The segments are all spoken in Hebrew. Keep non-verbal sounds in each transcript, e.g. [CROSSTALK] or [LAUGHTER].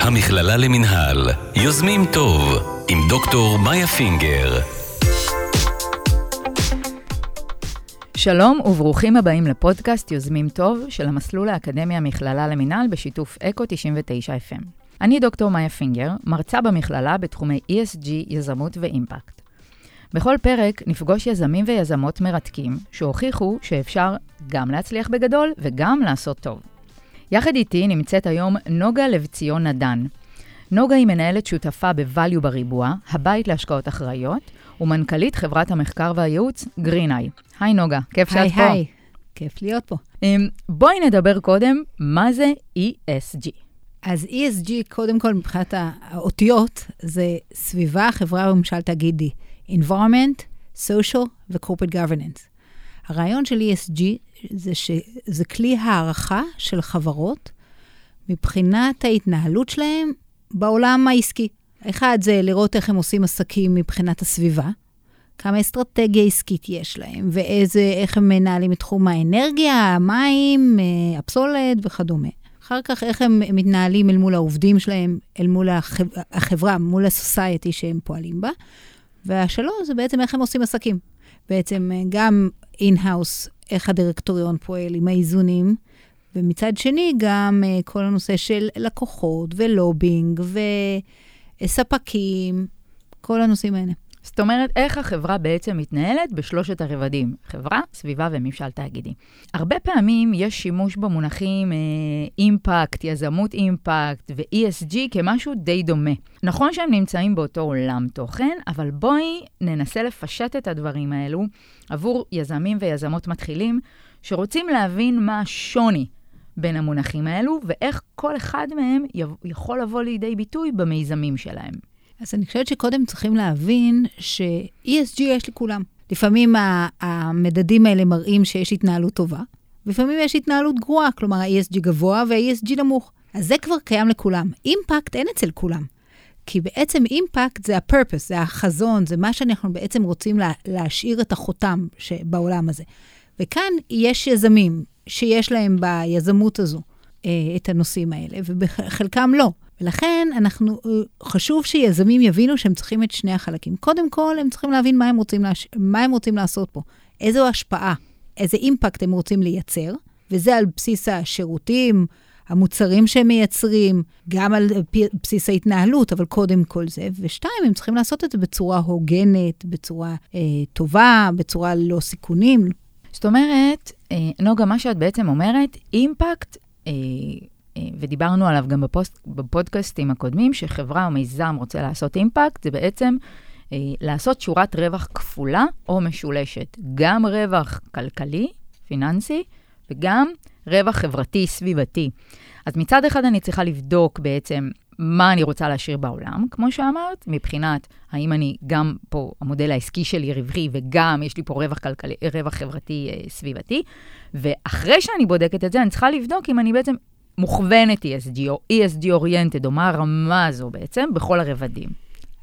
המכללה למינהל, יוזמים טוב, עם דוקטור מאיה פינגר. שלום וברוכים הבאים לפודקאסט יוזמים טוב של המסלול האקדמי המכללה למינהל בשיתוף אקו 99 FM. אני דוקטור מאיה פינגר, מרצה במכללה בתחומי ESG, יזמות ואימפקט. בכל פרק נפגוש יזמים ויזמות מרתקים שהוכיחו שאפשר גם להצליח בגדול וגם לעשות טוב. יחד איתי נמצאת היום נוגה לבציון נדן. נוגה היא מנהלת שותפה ב-value בריבוע, הבית להשקעות אחראיות, ומנכ"לית חברת המחקר והייעוץ גרינאי. היי נוגה, כיף שאת היי, פה. היי, כיף להיות פה. אמ, בואי נדבר קודם, מה זה ESG? אז ESG, קודם כל, מבחינת האותיות, זה סביבה, חברה וממשל תאגידי. environment, social ו-corporate governance. הרעיון של ESG זה שזה כלי הערכה של חברות מבחינת ההתנהלות שלהם בעולם העסקי. אחד זה לראות איך הם עושים עסקים מבחינת הסביבה, כמה אסטרטגיה עסקית יש להם, ואיך הם מנהלים את תחום האנרגיה, המים, אה, הפסולת וכדומה. אחר כך, איך הם מתנהלים אל מול העובדים שלהם, אל מול החב... החברה, מול הסוסייטי שהם פועלים בה. והשלוש זה בעצם איך הם עושים עסקים. בעצם אה, גם in-house, איך הדירקטוריון פועל עם האיזונים, ומצד שני גם uh, כל הנושא של לקוחות ולובינג וספקים, כל הנושאים האלה. זאת אומרת, איך החברה בעצם מתנהלת בשלושת הרבדים, חברה, סביבה וממשל תאגידי. הרבה פעמים יש שימוש במונחים אימפקט, יזמות אימפקט ו-ESG כמשהו די דומה. נכון שהם נמצאים באותו עולם תוכן, אבל בואי ננסה לפשט את הדברים האלו עבור יזמים ויזמות מתחילים, שרוצים להבין מה השוני בין המונחים האלו, ואיך כל אחד מהם יכול לבוא לידי ביטוי במיזמים שלהם. אז אני חושבת שקודם צריכים להבין ש-ESG יש לכולם. לפעמים המדדים האלה מראים שיש התנהלות טובה, לפעמים יש התנהלות גרועה, כלומר ה-ESG גבוה וה-ESG נמוך. אז זה כבר קיים לכולם. אימפקט אין אצל כולם. כי בעצם אימפקט זה ה-purpose, זה החזון, זה מה שאנחנו בעצם רוצים לה, להשאיר את החותם בעולם הזה. וכאן יש יזמים שיש להם ביזמות הזו אה, את הנושאים האלה, ובחלקם לא. ולכן אנחנו, חשוב שיזמים יבינו שהם צריכים את שני החלקים. קודם כל, הם צריכים להבין מה הם רוצים, להש... מה הם רוצים לעשות פה, איזו השפעה, איזה אימפקט הם רוצים לייצר, וזה על בסיס השירותים, המוצרים שהם מייצרים, גם על בסיס ההתנהלות, אבל קודם כל זה. ושתיים, הם צריכים לעשות את זה בצורה הוגנת, בצורה אה, טובה, בצורה ללא סיכונים. זאת אומרת, אה, נוגה, מה שאת בעצם אומרת, אימפקט, אה, ודיברנו עליו גם בפוסט, בפודקאסטים הקודמים, שחברה או מיזם רוצה לעשות אימפקט, זה בעצם אה, לעשות שורת רווח כפולה או משולשת. גם רווח כלכלי, פיננסי, וגם רווח חברתי, סביבתי. אז מצד אחד אני צריכה לבדוק בעצם מה אני רוצה להשאיר בעולם, כמו שאמרת, מבחינת האם אני גם פה, המודל העסקי שלי רווחי, וגם יש לי פה רווח כלכלי, רווח חברתי אה, סביבתי. ואחרי שאני בודקת את זה, אני צריכה לבדוק אם אני בעצם מוכוונת ESG או ESG אוריינטד, או מה הרמה הזו בעצם, בכל הרבדים.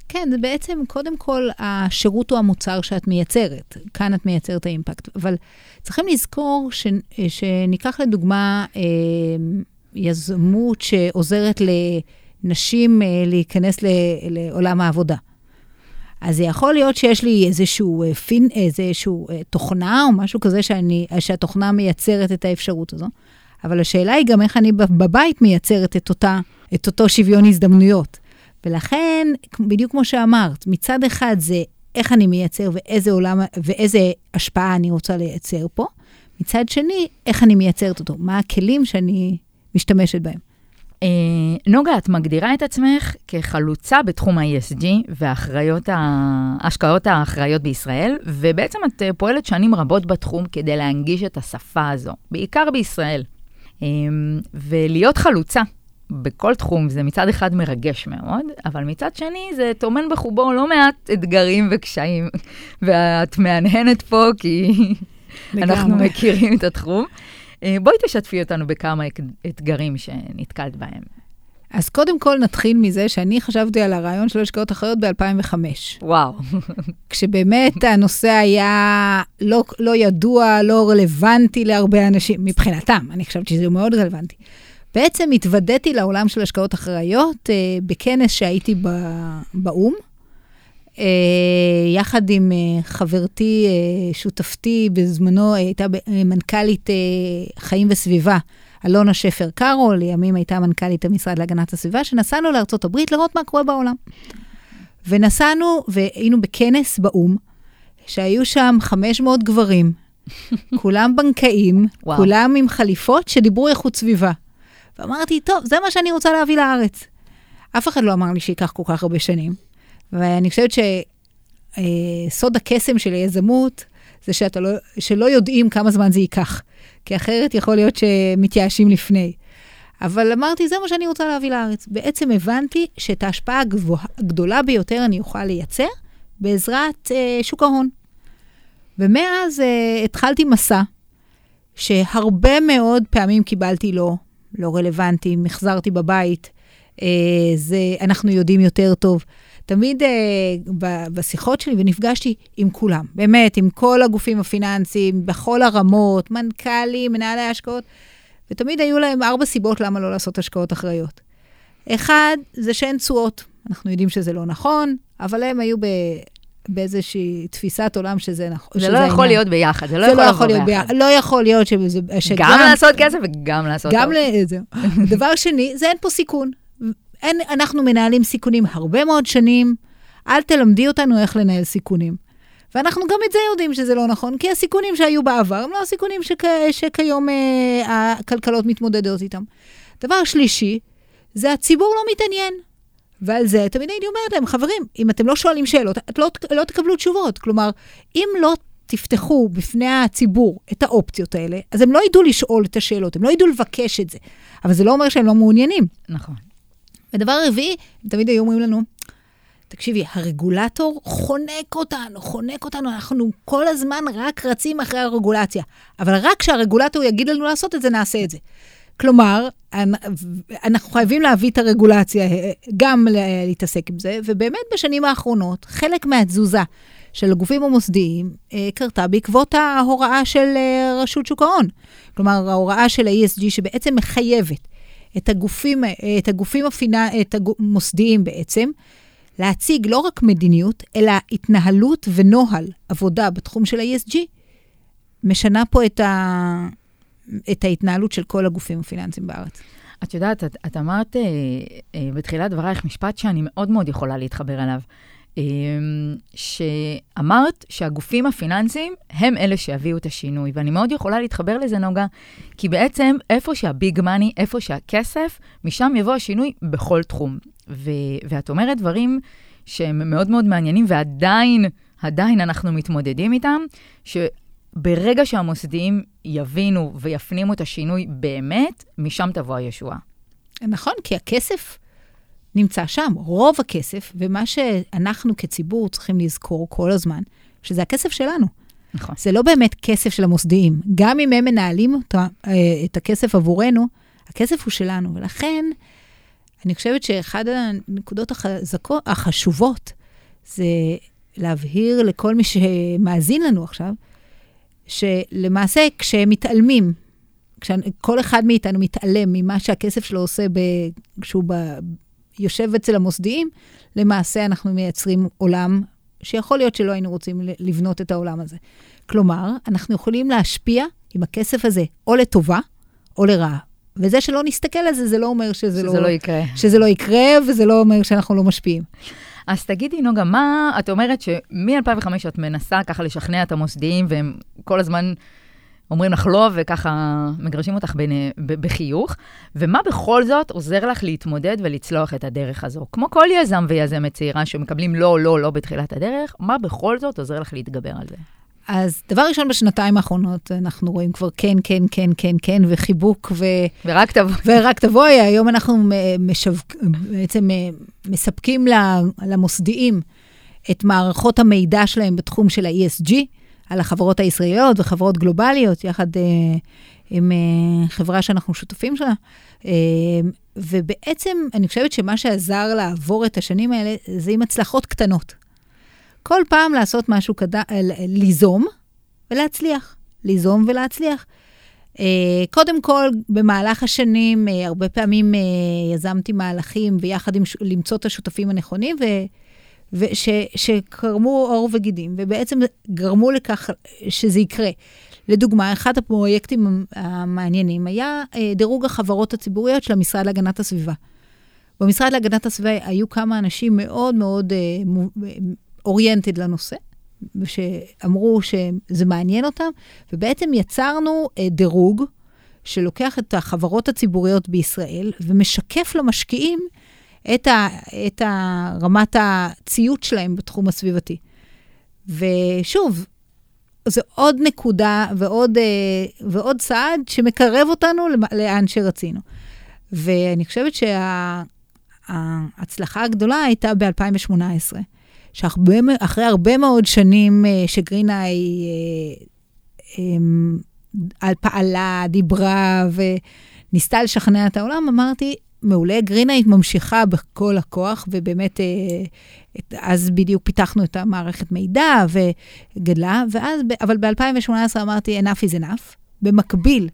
כן, זה בעצם, קודם כל, השירות או המוצר שאת מייצרת. כאן את מייצרת האימפקט. אבל צריכים לזכור ש, שניקח לדוגמה אה, יזמות שעוזרת לנשים אה, להיכנס ל, לעולם העבודה. אז זה יכול להיות שיש לי איזשהו אה, פין, איזשהו אה, תוכנה או משהו כזה שאני, שהתוכנה מייצרת את האפשרות הזו. אבל השאלה היא גם איך אני בבית מייצרת את, אותה, את אותו שוויון הזדמנויות. ולכן, בדיוק כמו שאמרת, מצד אחד זה איך אני מייצר ואיזה עולם ואיזה השפעה אני רוצה לייצר פה, מצד שני, איך אני מייצרת אותו, מה הכלים שאני משתמשת בהם. אה, נוגה, את מגדירה את עצמך כחלוצה בתחום ה-ESG וההשקעות האחראיות בישראל, ובעצם את פועלת שנים רבות בתחום כדי להנגיש את השפה הזו, בעיקר בישראל. ולהיות חלוצה בכל תחום זה מצד אחד מרגש מאוד, אבל מצד שני זה טומן בחובו לא מעט אתגרים וקשיים, [LAUGHS] ואת מהנהנת פה כי [LAUGHS] אנחנו מכירים את התחום. בואי תשתפי אותנו בכמה אתגרים שנתקלת בהם. אז קודם כל נתחיל מזה שאני חשבתי על הרעיון של השקעות אחריות ב-2005. וואו. כשבאמת הנושא היה לא, לא ידוע, לא רלוונטי להרבה אנשים, מבחינתם, אני חשבתי שזה מאוד רלוונטי. בעצם התוודעתי לעולם של השקעות אחראיות אה, בכנס שהייתי ב- באו"ם, אה, יחד עם אה, חברתי, אה, שותפתי, בזמנו אה, הייתה אה, מנכ"לית אה, חיים וסביבה, אלונה שפר קארו, לימים הייתה מנכ"לית המשרד להגנת הסביבה, שנסענו לארה"ב לראות מה קורה בעולם. ונסענו והיינו בכנס באו"ם, שהיו שם 500 גברים, [LAUGHS] כולם בנקאים, וואו. כולם עם חליפות שדיברו איכות סביבה. ואמרתי, טוב, זה מה שאני רוצה להביא לארץ. אף אחד לא אמר לי שייקח כל כך הרבה שנים. ואני חושבת שסוד הקסם של היזמות זה שאתה לא, שלא יודעים כמה זמן זה ייקח. כי אחרת יכול להיות שמתייאשים לפני. אבל אמרתי, זה מה שאני רוצה להביא לארץ. בעצם הבנתי שאת ההשפעה הגדולה ביותר אני אוכל לייצר בעזרת אה, שוק ההון. ומאז אה, התחלתי מסע, שהרבה מאוד פעמים קיבלתי לא, לא רלוונטי, מחזרתי בבית, אה, זה, אנחנו יודעים יותר טוב. תמיד אה, ב- בשיחות שלי, ונפגשתי עם כולם, באמת, עם כל הגופים הפיננסיים, בכל הרמות, מנכ"לים, מנהלי השקעות, ותמיד היו להם ארבע סיבות למה לא לעשות השקעות אחראיות. אחד, זה שאין תשואות. אנחנו יודעים שזה לא נכון, אבל הם היו ב... באיזושהי תפיסת עולם שזה נכון. זה לא יכול להיות ביחד, זה לא זה יכול לא יכול להיות ביחד. ביחד. לא יכול להיות שזה... שגם... גם לעשות כסף וגם לעשות גם טוב. ל... זהו. [LAUGHS] דבר שני, זה אין פה סיכון. אין, אנחנו מנהלים סיכונים הרבה מאוד שנים, אל תלמדי אותנו איך לנהל סיכונים. ואנחנו גם את זה יודעים שזה לא נכון, כי הסיכונים שהיו בעבר הם לא הסיכונים שכ... שכיום אה, הכלכלות מתמודדות איתם. דבר שלישי, זה הציבור לא מתעניין. ועל זה תמיד הייתי אומרת להם, חברים, אם אתם לא שואלים שאלות, את לא, לא תקבלו תשובות. כלומר, אם לא תפתחו בפני הציבור את האופציות האלה, אז הם לא ידעו לשאול את השאלות, הם לא ידעו לבקש את זה. אבל זה לא אומר שהם לא מעוניינים. נכון. ודבר רביעי, תמיד היו אומרים לנו, תקשיבי, הרגולטור חונק אותנו, חונק אותנו, אנחנו כל הזמן רק רצים אחרי הרגולציה. אבל רק כשהרגולטור יגיד לנו לעשות את זה, נעשה את זה. כלומר, אנ- אנחנו חייבים להביא את הרגולציה, אה, גם להתעסק עם זה, ובאמת בשנים האחרונות, חלק מהתזוזה של הגופים המוסדיים אה, קרתה בעקבות ההוראה של אה, רשות שוק ההון. כלומר, ההוראה של ה-ESG שבעצם מחייבת את הגופים, את הגופים הפינה, את המוסדיים בעצם, להציג לא רק מדיניות, אלא התנהלות ונוהל עבודה בתחום של ה-ESG, משנה פה את, ה... את ההתנהלות של כל הגופים הפיננסיים בארץ. את יודעת, את, את אמרת אה, אה, בתחילת דברייך משפט שאני מאוד מאוד יכולה להתחבר אליו. אה, שאמרת שהגופים הפיננסיים הם אלה שיביאו את השינוי, ואני מאוד יכולה להתחבר לזה, נוגה, כי בעצם איפה שהביג מאני, איפה שהכסף, משם יבוא השינוי בכל תחום. ו, ואת אומרת דברים שהם מאוד מאוד מעניינים, ועדיין, עדיין אנחנו מתמודדים איתם, שברגע שהמוסדיים יבינו ויפנימו את השינוי באמת, משם תבוא הישועה. נכון, כי הכסף נמצא שם, רוב הכסף, ומה שאנחנו כציבור צריכים לזכור כל הזמן, שזה הכסף שלנו. נכון. זה לא באמת כסף של המוסדיים. גם אם הם מנהלים אותה, אה, את הכסף עבורנו, הכסף הוא שלנו. ולכן, אני חושבת שאחד הנקודות החזקות, החשובות, זה להבהיר לכל מי שמאזין לנו עכשיו, שלמעשה כשהם מתעלמים, כשכל אחד מאיתנו מתעלם ממה שהכסף שלו עושה ב, כשהוא ב, יושב אצל המוסדיים, למעשה אנחנו מייצרים עולם שיכול להיות שלא היינו רוצים לבנות את העולם הזה. כלומר, אנחנו יכולים להשפיע עם הכסף הזה או לטובה או לרעה. וזה שלא נסתכל על זה, זה לא אומר שזה, שזה לא, לא יקרה. שזה לא יקרה, וזה לא אומר שאנחנו לא משפיעים. אז תגידי, נוגה, מה, את אומרת שמ-2005 את מנסה ככה לשכנע את המוסדיים, והם כל הזמן אומרים לך לא, וככה מגרשים אותך בנ... בחיוך, ומה בכל זאת עוזר לך להתמודד ולצלוח את הדרך הזו? כמו כל יזם ויזמת צעירה שמקבלים לא, לא, לא בתחילת הדרך, מה בכל זאת עוזר לך להתגבר על זה? אז דבר ראשון, בשנתיים האחרונות אנחנו רואים כבר כן, כן, כן, כן, כן, וחיבוק, ו... ורק תבוא. ורק תבואי, היום אנחנו משווק, בעצם אה, מספקים למוסדיים את מערכות המידע שלהם בתחום של ה-ESG, על החברות הישראליות וחברות גלובליות, יחד אה, עם אה, חברה שאנחנו שותפים שלה. אה, ובעצם אני חושבת שמה שעזר לעבור את השנים האלה, זה עם הצלחות קטנות. כל פעם לעשות משהו, כד... ליזום ולהצליח. ליזום ולהצליח. Uh, קודם כל, במהלך השנים, uh, הרבה פעמים uh, יזמתי מהלכים ויחד עם למצוא את השותפים הנכונים, ושקרמו עור וגידים, ובעצם גרמו לכך שזה יקרה. לדוגמה, אחד הפרויקטים המעניינים היה uh, דירוג החברות הציבוריות של המשרד להגנת הסביבה. במשרד להגנת הסביבה היו כמה אנשים מאוד מאוד אוריינטד uh, לנושא, שאמרו שזה מעניין אותם, ובעצם יצרנו דירוג שלוקח את החברות הציבוריות בישראל ומשקף למשקיעים את, ה, את רמת הציות שלהם בתחום הסביבתי. ושוב, זה עוד נקודה ועוד, uh, ועוד צעד שמקרב אותנו לאן שרצינו. ואני חושבת שההצלחה הגדולה הייתה ב-2018. שאחרי הרבה מאוד שנים uh, שגרינאי uh, um, פעלה, דיברה וניסתה לשכנע את העולם, אמרתי, מעולה, גרינאי ממשיכה בכל הכוח, ובאמת, uh, אז בדיוק פיתחנו את המערכת מידע וגדלה, ואז, אבל ב-2018 אמרתי, enough is enough. במקביל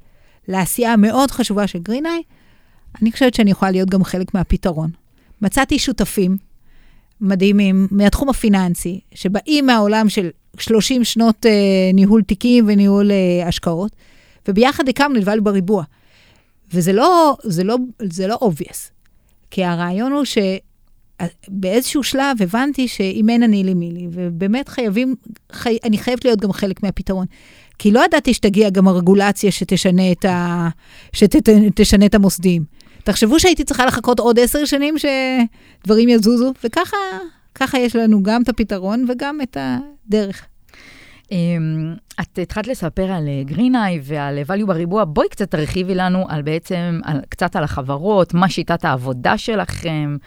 לעשייה המאוד חשובה של גרינאי, אני חושבת שאני יכולה להיות גם חלק מהפתרון. מצאתי שותפים מדהימים מהתחום הפיננסי, שבאים מהעולם של 30 שנות uh, ניהול תיקים וניהול uh, השקעות, וביחד הקמנו את בריבוע. וזה לא, זה לא, זה לא obvious. כי הרעיון הוא שבאיזשהו שלב הבנתי שאם אין אני לי מי לי, ובאמת חייבים, חי, אני חייבת להיות גם חלק מהפתרון. כי לא ידעתי שתגיע גם הרגולציה שתשנה את, ה, שתשנה את המוסדים. תחשבו שהייתי צריכה לחכות עוד עשר שנים שדברים יזוזו, וככה ככה יש לנו גם את הפתרון וגם את הדרך. אמ, את התחלת לספר על גרינאי ועל value בריבוע, בואי קצת תרחיבי לנו על בעצם, על, קצת על החברות, מה שיטת העבודה שלכם,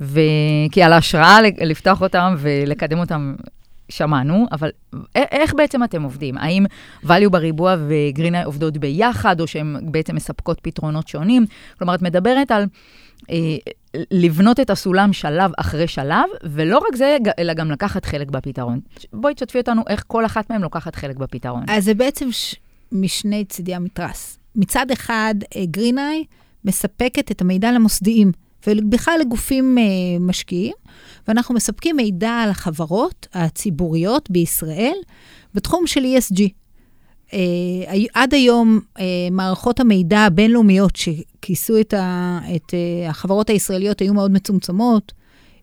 וכי על ההשראה לפתוח אותם ולקדם אותם שמענו, אבל איך בעצם אתם עובדים? האם value בריבוע וגרינאי עובדות ביחד, או שהן בעצם מספקות פתרונות שונים? כלומר, את מדברת על אה, לבנות את הסולם שלב אחרי שלב, ולא רק זה, אלא גם לקחת חלק בפתרון. בואי תשתפי אותנו איך כל אחת מהן לוקחת חלק בפתרון. אז זה בעצם ש... משני צידי המתרס. מצד אחד, גרינאי אה, מספקת את המידע למוסדיים. ובכלל לגופים uh, משקיעים, ואנחנו מספקים מידע על החברות הציבוריות בישראל בתחום של ESG. אה, עד היום uh, מערכות המידע הבינלאומיות שכיסו את, ה, את uh, החברות הישראליות היו מאוד מצומצמות,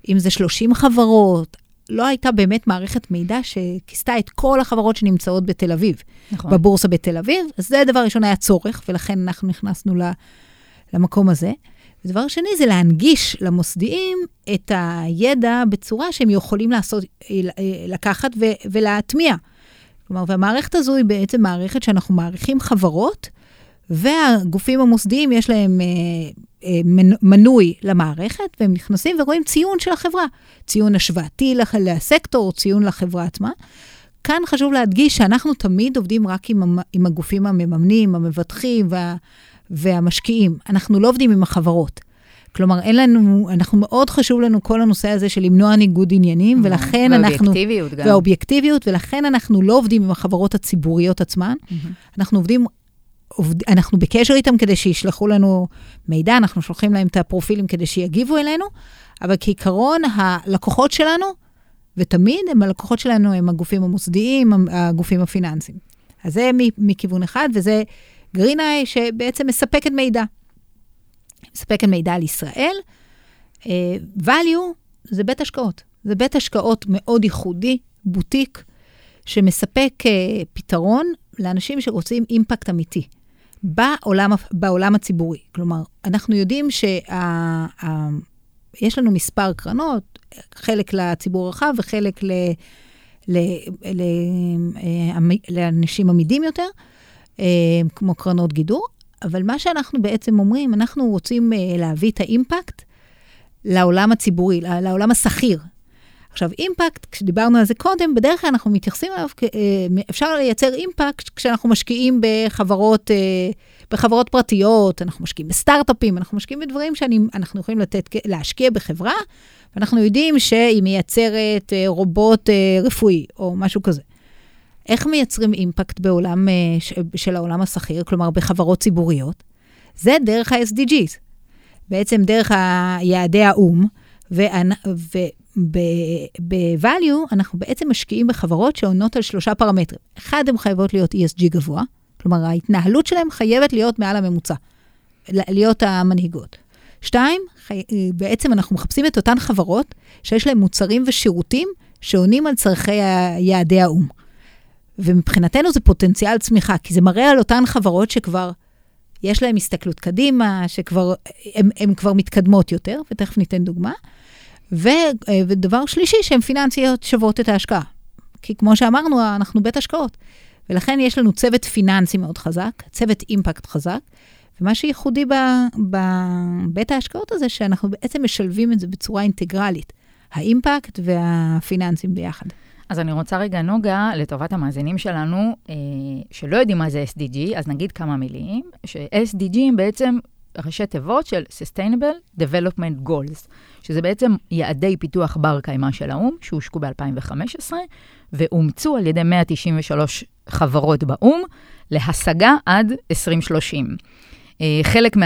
אם זה 30 חברות, לא הייתה באמת מערכת מידע שכיסתה את כל החברות שנמצאות בתל אביב, נכון. בבורסה בתל אביב. אז זה דבר ראשון היה צורך, ולכן אנחנו נכנסנו למקום הזה. ודבר שני זה להנגיש למוסדיים את הידע בצורה שהם יכולים לעשות, לקחת ו, ולהטמיע. כלומר, והמערכת הזו היא בעצם מערכת שאנחנו מעריכים חברות, והגופים המוסדיים יש להם אה, אה, מנוי למערכת, והם נכנסים ורואים ציון של החברה. ציון השוואתי לסקטור, ציון לחברה עצמה. כאן חשוב להדגיש שאנחנו תמיד עובדים רק עם, עם הגופים המממנים, המבטחים וה, והמשקיעים. אנחנו לא עובדים עם החברות. כלומר, אין לנו, אנחנו, מאוד חשוב לנו כל הנושא הזה של למנוע ניגוד עניינים, mm-hmm. ולכן אנחנו... והאובייקטיביות גם. והאובייקטיביות, ולכן אנחנו לא עובדים עם החברות הציבוריות עצמן. Mm-hmm. אנחנו עובדים, עובד, אנחנו בקשר איתם כדי שישלחו לנו מידע, אנחנו שולחים להם את הפרופילים כדי שיגיבו אלינו, אבל כעיקרון, הלקוחות שלנו, ותמיד הם הלקוחות שלנו, הם הגופים המוסדיים, הגופים הפיננסיים. אז זה מכיוון אחד, וזה גרינאי שבעצם מספקת מידע. מספקת מידע על ישראל. Uh, value זה בית השקעות. זה בית השקעות מאוד ייחודי, בוטיק, שמספק uh, פתרון לאנשים שרוצים אימפקט אמיתי בעולם, בעולם הציבורי. כלומר, אנחנו יודעים שיש לנו מספר קרנות, חלק לציבור הרחב וחלק ל, ל, ל, אה, לאנשים עמידים יותר. כמו קרנות גידור, אבל מה שאנחנו בעצם אומרים, אנחנו רוצים אה, להביא את האימפקט לעולם הציבורי, לעולם השכיר. עכשיו, אימפקט, כשדיברנו על זה קודם, בדרך כלל אנחנו מתייחסים אליו, אה, אפשר לייצר אימפקט כשאנחנו משקיעים בחברות, בחברות פרטיות, אנחנו משקיעים בסטארט-אפים, אנחנו משקיעים בדברים שאנחנו יכולים לתת, להשקיע בחברה, ואנחנו יודעים שהיא מייצרת רובוט רפואי או משהו כזה. איך מייצרים אימפקט בעולם אה, של העולם השכיר, כלומר בחברות ציבוריות? זה דרך ה-SDGs. בעצם דרך יעדי האו"ם, וב-value אנחנו בעצם משקיעים בחברות שעונות על שלושה פרמטרים. אחד, הן חייבות להיות ESG גבוה, כלומר ההתנהלות שלהן חייבת להיות מעל הממוצע, להיות המנהיגות. שתיים, חי... בעצם אנחנו מחפשים את אותן חברות שיש להן מוצרים ושירותים שעונים על צורכי יעדי האו"ם. ומבחינתנו זה פוטנציאל צמיחה, כי זה מראה על אותן חברות שכבר יש להן הסתכלות קדימה, שכבר, הן כבר מתקדמות יותר, ותכף ניתן דוגמה. ו, ודבר שלישי, שהן פיננסיות שוות את ההשקעה. כי כמו שאמרנו, אנחנו בית השקעות. ולכן יש לנו צוות פיננסי מאוד חזק, צוות אימפקט חזק, ומה שייחודי בבית ההשקעות הזה, שאנחנו בעצם משלבים את זה בצורה אינטגרלית, האימפקט והפיננסים ביחד. אז אני רוצה רגע, נוגה, לטובת המאזינים שלנו, אה, שלא יודעים מה זה SDG, אז נגיד כמה מילים, ש-SDG הם בעצם ראשי תיבות של Sustainable Development Goals, שזה בעצם יעדי פיתוח בר קיימא של האו"ם, שהושקו ב-2015, ואומצו על ידי 193 חברות באו"ם להשגה עד 2030. אה, חלק מה...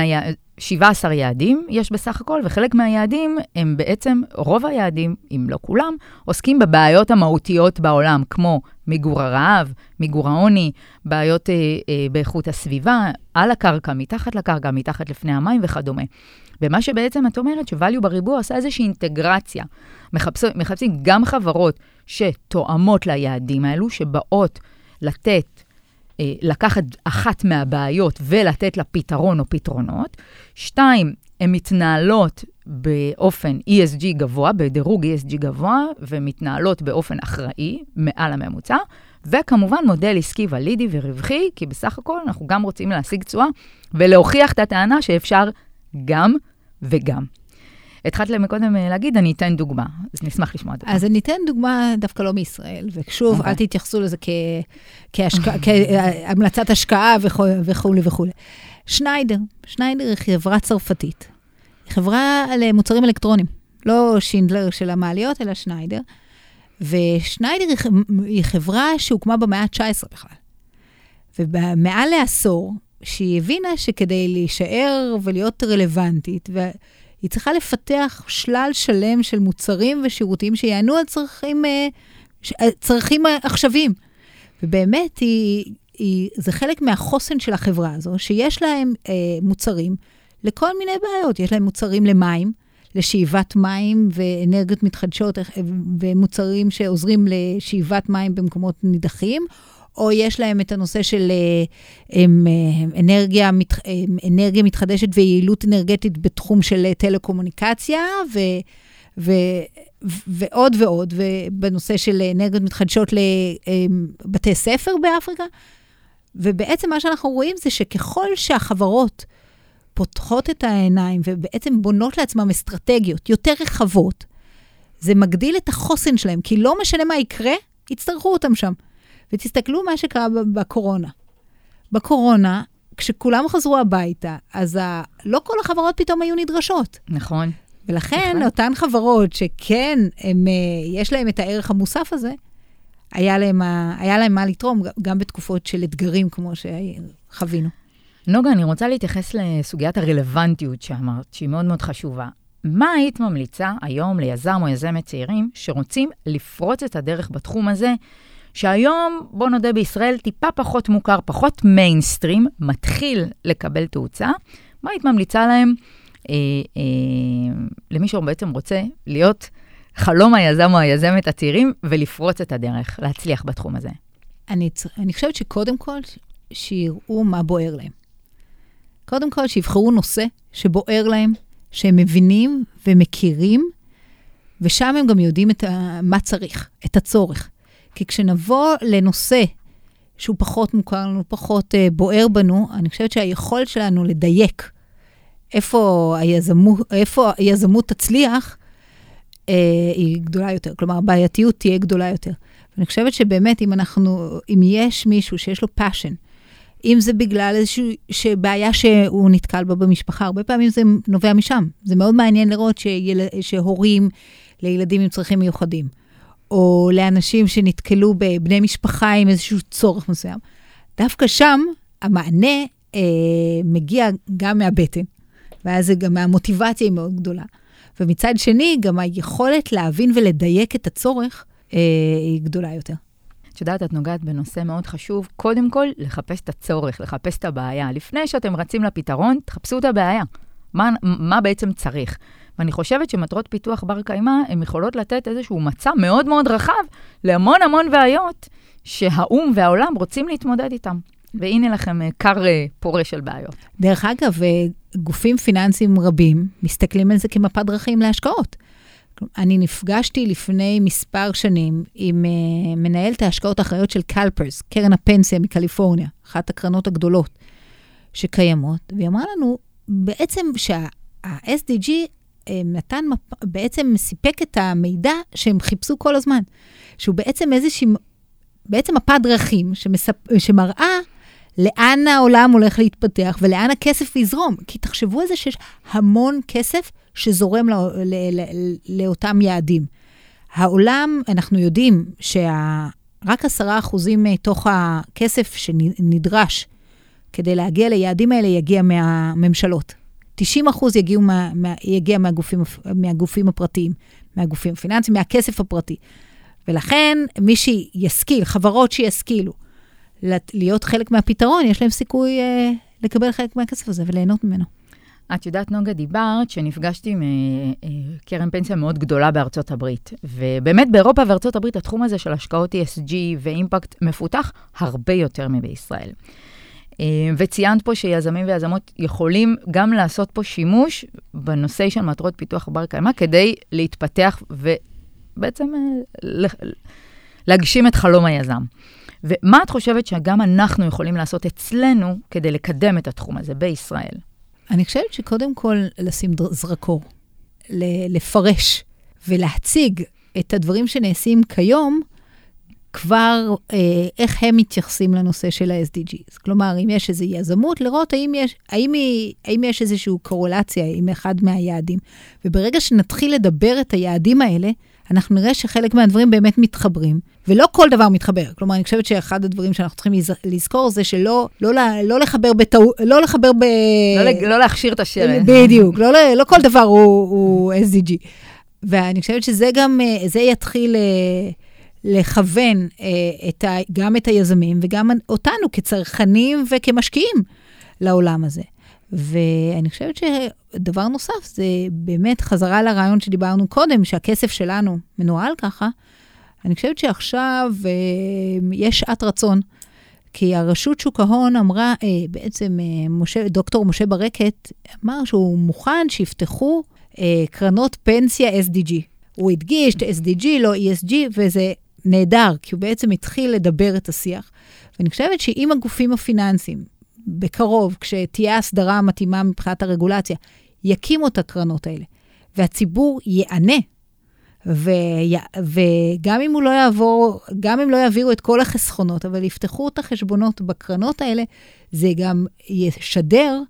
17 יעדים יש בסך הכל, וחלק מהיעדים הם בעצם, רוב היעדים, אם לא כולם, עוסקים בבעיות המהותיות בעולם, כמו מיגור הרעב, מיגור העוני, בעיות אה, אה, באיכות הסביבה, על הקרקע, מתחת לקרקע, מתחת לפני המים וכדומה. ומה שבעצם את אומרת, ש-value בריבוע עושה איזושהי אינטגרציה. מחפש, מחפשים גם חברות שתואמות ליעדים האלו, שבאות לתת לקחת אחת מהבעיות ולתת לה פתרון או פתרונות. שתיים, הן מתנהלות באופן ESG גבוה, בדירוג ESG גבוה, ומתנהלות באופן אחראי, מעל הממוצע. וכמובן מודל עסקי ולידי ורווחי, כי בסך הכל אנחנו גם רוצים להשיג תשואה ולהוכיח את הטענה שאפשר גם וגם. התחלת להם קודם להגיד, אני אתן דוגמה, אז נשמח לשמוע דוגמה. אז אני אתן דוגמה דווקא לא מישראל, ושוב, okay. אל תתייחסו לזה כ... כהשקע... [LAUGHS] כהמלצת השקעה וכולי וכולי. שניידר, שניידר היא חברה צרפתית. היא חברה למוצרים אלקטרונים, לא שינדלר של המעליות, אלא שניידר. ושניידר היא חברה שהוקמה במאה ה-19 בכלל. ומעל לעשור, שהיא הבינה שכדי להישאר ולהיות רלוונטית, ו... היא צריכה לפתח שלל שלם של מוצרים ושירותים שיענו על צרכים, צרכים עכשוויים. ובאמת, היא, היא, זה חלק מהחוסן של החברה הזו, שיש להם אה, מוצרים לכל מיני בעיות. יש להם מוצרים למים, לשאיבת מים ואנרגיות מתחדשות, ומוצרים שעוזרים לשאיבת מים במקומות נידחים, או יש להם את הנושא של הם, אנרגיה, הם, אנרגיה מתחדשת ויעילות אנרגטית בתחום של טלקומוניקציה, ו, ו, ועוד ועוד, ובנושא של אנרגיות מתחדשות לבתי ספר באפריקה. ובעצם מה שאנחנו רואים זה שככל שהחברות פותחות את העיניים ובעצם בונות לעצמם אסטרטגיות יותר רחבות, זה מגדיל את החוסן שלהם, כי לא משנה מה יקרה, יצטרכו אותם שם. ותסתכלו מה שקרה בקורונה. בקורונה, כשכולם חזרו הביתה, אז ה... לא כל החברות פתאום היו נדרשות. נכון. ולכן, נכון. אותן חברות שכן, הם, יש להם את הערך המוסף הזה, היה להם, היה להם מה לתרום, גם בתקופות של אתגרים כמו שחווינו. נוגה, אני רוצה להתייחס לסוגיית הרלוונטיות שאמרת, שהיא מאוד מאוד חשובה. מה היית ממליצה היום ליזם או יזמת צעירים שרוצים לפרוץ את הדרך בתחום הזה, שהיום, בוא נודה בישראל, טיפה פחות מוכר, פחות מיינסטרים, מתחיל לקבל תאוצה. מה היית ממליצה להם, אה, אה, למי שבעצם רוצה להיות חלום היזם או היזמת הצעירים ולפרוץ את הדרך, להצליח בתחום הזה? אני, אני חושבת שקודם כל, שיראו מה בוער להם. קודם כל, שיבחרו נושא שבוער להם, שהם מבינים ומכירים, ושם הם גם יודעים ה, מה צריך, את הצורך. כי כשנבוא לנושא שהוא פחות מוכר לנו, פחות uh, בוער בנו, אני חושבת שהיכולת שלנו לדייק איפה היזמות, איפה היזמות תצליח, uh, היא גדולה יותר. כלומר, הבעייתיות תהיה גדולה יותר. ואני חושבת שבאמת, אם אנחנו, אם יש מישהו שיש לו passion, אם זה בגלל איזושהי בעיה שהוא נתקל בה במשפחה, הרבה פעמים זה נובע משם. זה מאוד מעניין לראות שיל... שהורים לילדים עם צרכים מיוחדים, או לאנשים שנתקלו בבני משפחה עם איזשהו צורך מסוים. דווקא שם המענה אה, מגיע גם מהבטן, ואז גם מהמוטיבציה היא מאוד גדולה. ומצד שני, גם היכולת להבין ולדייק את הצורך אה, היא גדולה יותר. את יודעת, את נוגעת בנושא מאוד חשוב. קודם כל, לחפש את הצורך, לחפש את הבעיה. לפני שאתם רצים לפתרון, תחפשו את הבעיה. מה, מה בעצם צריך? ואני חושבת שמטרות פיתוח בר קיימא, הן יכולות לתת איזשהו מצע מאוד מאוד רחב להמון המון בעיות שהאו"ם והעולם רוצים להתמודד איתן. והנה לכם כר פורה של בעיות. דרך אגב, גופים פיננסיים רבים מסתכלים על זה כמפת דרכים להשקעות. אני נפגשתי לפני מספר שנים עם מנהלת ההשקעות האחראיות של קלפרס, קרן הפנסיה מקליפורניה, אחת הקרנות הגדולות שקיימות, והיא אמרה לנו בעצם שה-SDG אה, נתן, בעצם סיפק את המידע שהם חיפשו כל הזמן, שהוא בעצם איזושהי, בעצם מפת דרכים שמספ, שמראה לאן העולם הולך להתפתח ולאן הכסף יזרום. כי תחשבו על זה שיש המון כסף שזורם לא, ל, ל, ל, לאותם יעדים. העולם, אנחנו יודעים שרק עשרה אחוזים מתוך הכסף שנדרש כדי להגיע ליעדים האלה יגיע מהממשלות. 90 אחוז יגיעו מה, מה, יגיע מהגופים, מהגופים הפרטיים, מהגופים הפיננסיים, מהכסף הפרטי. ולכן, מי שישכיל, חברות שישכילו, להיות חלק מהפתרון, יש להם סיכוי אה, לקבל חלק מהכסף הזה וליהנות ממנו. את יודעת, נוגה, דיברת שנפגשתי עם אה, אה, קרן פנסיה מאוד גדולה בארצות הברית. ובאמת באירופה וארצות הברית התחום הזה של השקעות ESG ואימפקט מפותח הרבה יותר מבישראל. אה, וציינת פה שיזמים ויזמות יכולים גם לעשות פה שימוש בנושא של מטרות פיתוח בר קיימא כדי להתפתח ובעצם אה, להגשים את חלום היזם. ומה את חושבת שגם אנחנו יכולים לעשות אצלנו כדי לקדם את התחום הזה בישראל? אני חושבת שקודם כל לשים זרקור, לפרש ולהציג את הדברים שנעשים כיום, כבר אה, איך הם מתייחסים לנושא של ה-SDGs. כלומר, אם יש איזו יזמות, לראות האם יש, האם, היא, האם יש איזושהי קורולציה עם אחד מהיעדים. וברגע שנתחיל לדבר את היעדים האלה, אנחנו נראה שחלק מהדברים באמת מתחברים, ולא כל דבר מתחבר. כלומר, אני חושבת שאחד הדברים שאנחנו צריכים לזכור זה שלא לא, לא לחבר בטעות, לא לחבר ב... לא, לא להכשיר את השרץ. בדיוק, לא, לא כל דבר הוא, הוא SDG. ואני חושבת שזה גם, אה, זה יתחיל אה, לכוון אה, את ה, גם את היזמים וגם אותנו כצרכנים וכמשקיעים לעולם הזה. ואני חושבת שדבר נוסף, זה באמת חזרה לרעיון שדיברנו קודם, שהכסף שלנו מנוהל ככה. אני חושבת שעכשיו אה, יש שעת רצון, כי הרשות שוק ההון אמרה, אה, בעצם אה, משה, דוקטור משה ברקת אמר שהוא מוכן שיפתחו אה, קרנות פנסיה SDG. הוא הדגיש את SDG, לא ESG, וזה נהדר, כי הוא בעצם התחיל לדבר את השיח. ואני חושבת שאם הגופים הפיננסיים בקרוב, כשתהיה הסדרה המתאימה מבחינת הרגולציה, יקימו את הקרנות האלה, והציבור ייענה. ו... וגם אם הוא לא יעבור, גם אם לא יעבירו את כל החסכונות, אבל יפתחו את החשבונות בקרנות האלה, זה גם ישדר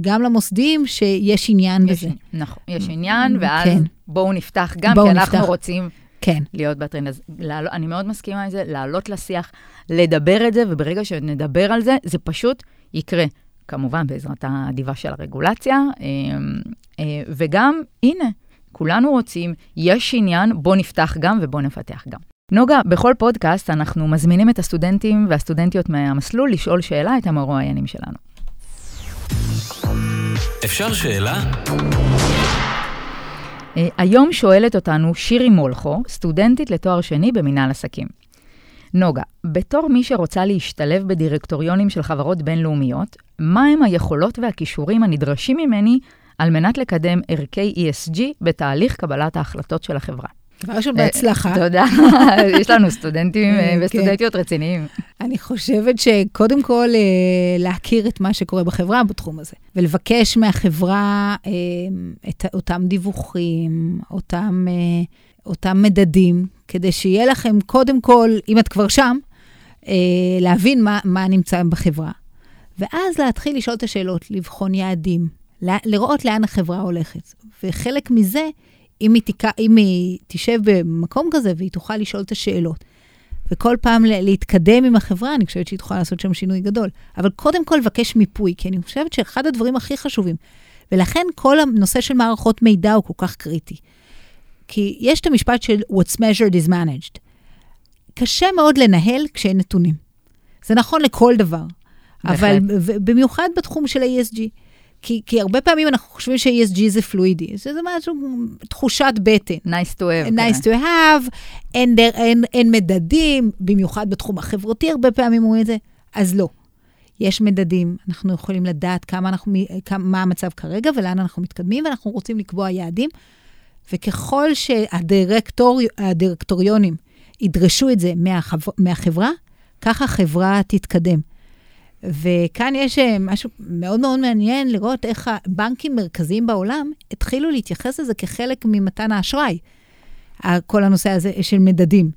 גם למוסדים שיש עניין יש, בזה. נכון, יש עניין, ואז כן. בואו נפתח גם, בואו כי אנחנו נפתח. רוצים כן. להיות בטרנד. אז לעל... אני מאוד מסכימה עם זה, לעלות לשיח, לדבר את זה, וברגע שנדבר על זה, זה פשוט יקרה. כמובן, בעזרת האדיבה של הרגולציה, אה, אה, וגם, הנה, כולנו רוצים, יש עניין, בוא נפתח גם ובוא נפתח גם. נוגה, בכל פודקאסט אנחנו מזמינים את הסטודנטים והסטודנטיות מהמסלול לשאול שאלה את המרואיינים שלנו. אפשר שאלה? אה, היום שואלת אותנו שירי מולכו, סטודנטית לתואר שני במנהל עסקים. נוגה, בתור מי שרוצה להשתלב בדירקטוריונים של חברות בינלאומיות, מהם היכולות והכישורים הנדרשים ממני על מנת לקדם ערכי ESG בתהליך קבלת ההחלטות של החברה? דבר ראשון, בהצלחה. תודה. [LAUGHS] יש לנו סטודנטים אה, כן. וסטודנטיות רציניים. אני חושבת שקודם כל אה, להכיר את מה שקורה בחברה בתחום הזה, ולבקש מהחברה אה, את אותם דיווחים, אותם, אותם מדדים, כדי שיהיה לכם קודם כל, אם את כבר שם, להבין מה, מה נמצא בחברה. ואז להתחיל לשאול את השאלות, לבחון יעדים, לראות לאן החברה הולכת. וחלק מזה אם היא, תיקע, אם היא תשב במקום כזה והיא תוכל לשאול את השאלות, וכל פעם להתקדם עם החברה, אני חושבת שהיא תוכל לעשות שם שינוי גדול. אבל קודם כל לבקש מיפוי, כי אני חושבת שאחד הדברים הכי חשובים, ולכן כל הנושא של מערכות מידע הוא כל כך קריטי. כי יש את המשפט של what's measured is managed. קשה מאוד לנהל כשאין נתונים. זה נכון לכל דבר, אבל במיוחד בתחום של ה-ESG. כי, כי הרבה פעמים אנחנו חושבים ש-ESG זה פלואידי, שזה משהו, תחושת בטן. nice to have. nice to have, אין, אין, אין, אין מדדים, במיוחד בתחום החברתי הרבה פעמים אומרים את זה, אז לא. יש מדדים, אנחנו יכולים לדעת כמה אנחנו, כמה, מה המצב כרגע ולאן אנחנו מתקדמים, ואנחנו רוצים לקבוע יעדים. וככל שהדירקטוריונים ידרשו את זה מהחבר, מהחברה, ככה החברה תתקדם. וכאן יש אה, משהו מאוד מאוד מעניין לראות איך הבנקים מרכזיים בעולם התחילו להתייחס לזה כחלק ממתן האשראי, כל הנושא הזה של מדדים.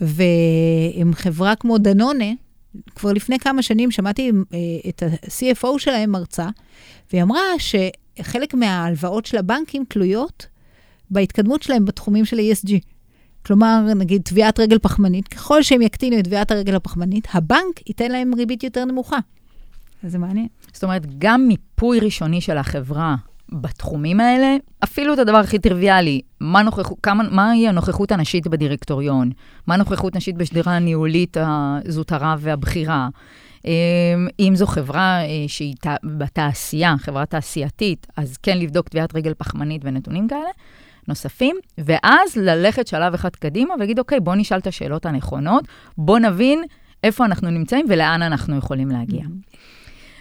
ועם חברה כמו דנונה, כבר לפני כמה שנים שמעתי אה, את ה-CFO שלהם מרצה, והיא אמרה שחלק מההלוואות של הבנקים תלויות בהתקדמות שלהם בתחומים של ESG. כלומר, נגיד טביעת רגל פחמנית, ככל שהם יקטינו את טביעת הרגל הפחמנית, הבנק ייתן להם ריבית יותר נמוכה. זה מעניין. זאת אומרת, גם מיפוי ראשוני של החברה בתחומים האלה, אפילו את הדבר הכי טריוויאלי, מה נוכח, כמה, מהי הנוכחות הנשית בדירקטוריון? מה הנוכחות נשית בשדרה הניהולית הזוטרה והבכירה? אמ, אם זו חברה אה, שהיא בתעשייה, חברה תעשייתית, אז כן לבדוק טביעת רגל פחמנית ונתונים כאלה. נוספים, ואז ללכת שלב אחד קדימה ולהגיד, אוקיי, בוא נשאל את השאלות הנכונות, בוא נבין איפה אנחנו נמצאים ולאן אנחנו יכולים להגיע.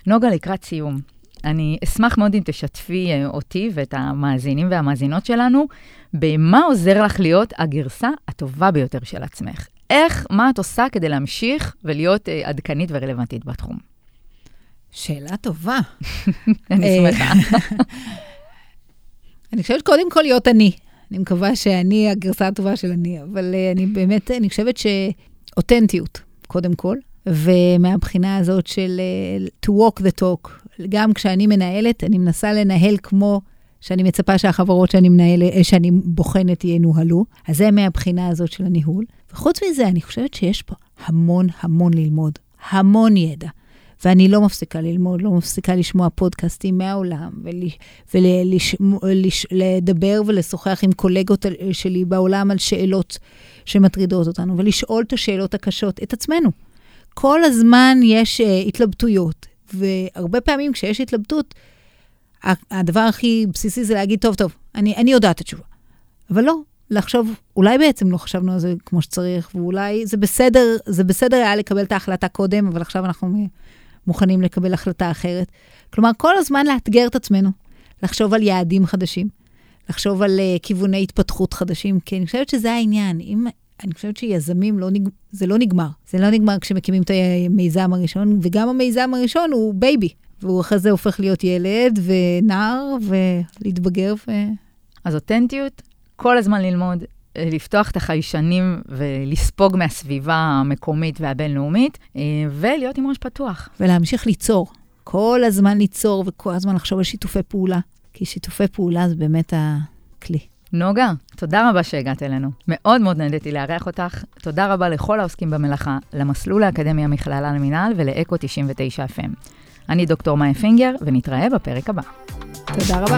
נוגה, לקראת סיום, אני אשמח מאוד אם תשתפי אה, אותי ואת המאזינים והמאזינות שלנו, במה עוזר לך להיות הגרסה הטובה ביותר של עצמך. איך, מה את עושה כדי להמשיך ולהיות uh, עדכנית ורלוונטית בתחום? שאלה טובה. [LAUGHS] אני אה, שמחה. אני חושבת קודם כל להיות אני. אני מקווה שאני הגרסה הטובה של אני, אבל uh, אני באמת, אני חושבת שאותנטיות, קודם כל, ומהבחינה הזאת של uh, to walk the talk, גם כשאני מנהלת, אני מנסה לנהל כמו שאני מצפה שהחברות שאני מנהלת, אה, שאני בוחנת ינוהלו, אז זה מהבחינה הזאת של הניהול. וחוץ מזה, אני חושבת שיש פה המון המון ללמוד, המון ידע. ואני לא מפסיקה ללמוד, לא מפסיקה לשמוע פודקאסטים מהעולם, ולדבר ולשוחח עם קולגות שלי בעולם על שאלות שמטרידות אותנו, ולשאול את השאלות הקשות, את עצמנו. כל הזמן יש uh, התלבטויות, והרבה פעמים כשיש התלבטות, הדבר הכי בסיסי זה להגיד, טוב, טוב, אני, אני יודעת את התשובה. אבל לא, לחשוב, אולי בעצם לא חשבנו על זה כמו שצריך, ואולי זה בסדר, זה בסדר היה לקבל את ההחלטה קודם, אבל עכשיו אנחנו מוכנים לקבל החלטה אחרת. כלומר, כל הזמן לאתגר את עצמנו, לחשוב על יעדים חדשים, לחשוב על uh, כיווני התפתחות חדשים, כי אני חושבת שזה העניין. אם, אני חושבת שיזמים, לא נג... זה לא נגמר. זה לא נגמר כשמקימים את המיזם הראשון, וגם המיזם הראשון הוא baby, והוא אחרי זה הופך להיות ילד ונער ולהתבגר. ו... אז אותנטיות, כל הזמן ללמוד, לפתוח את החיישנים ולספוג מהסביבה המקומית והבינלאומית, אה, ולהיות עם ראש פתוח. ולהמשיך ליצור. כל הזמן ליצור וכל הזמן לחשוב על שיתופי פעולה, כי שיתופי פעולה זה באמת הכלי. נוגה, תודה רבה שהגעת אלינו. מאוד מאוד נהניתי לארח אותך. תודה רבה לכל העוסקים במלאכה, למסלול האקדמי המכללה למינהל ולאקו 99 FM. אני דוקטור מאיה פינגר, ונתראה בפרק הבא. תודה רבה.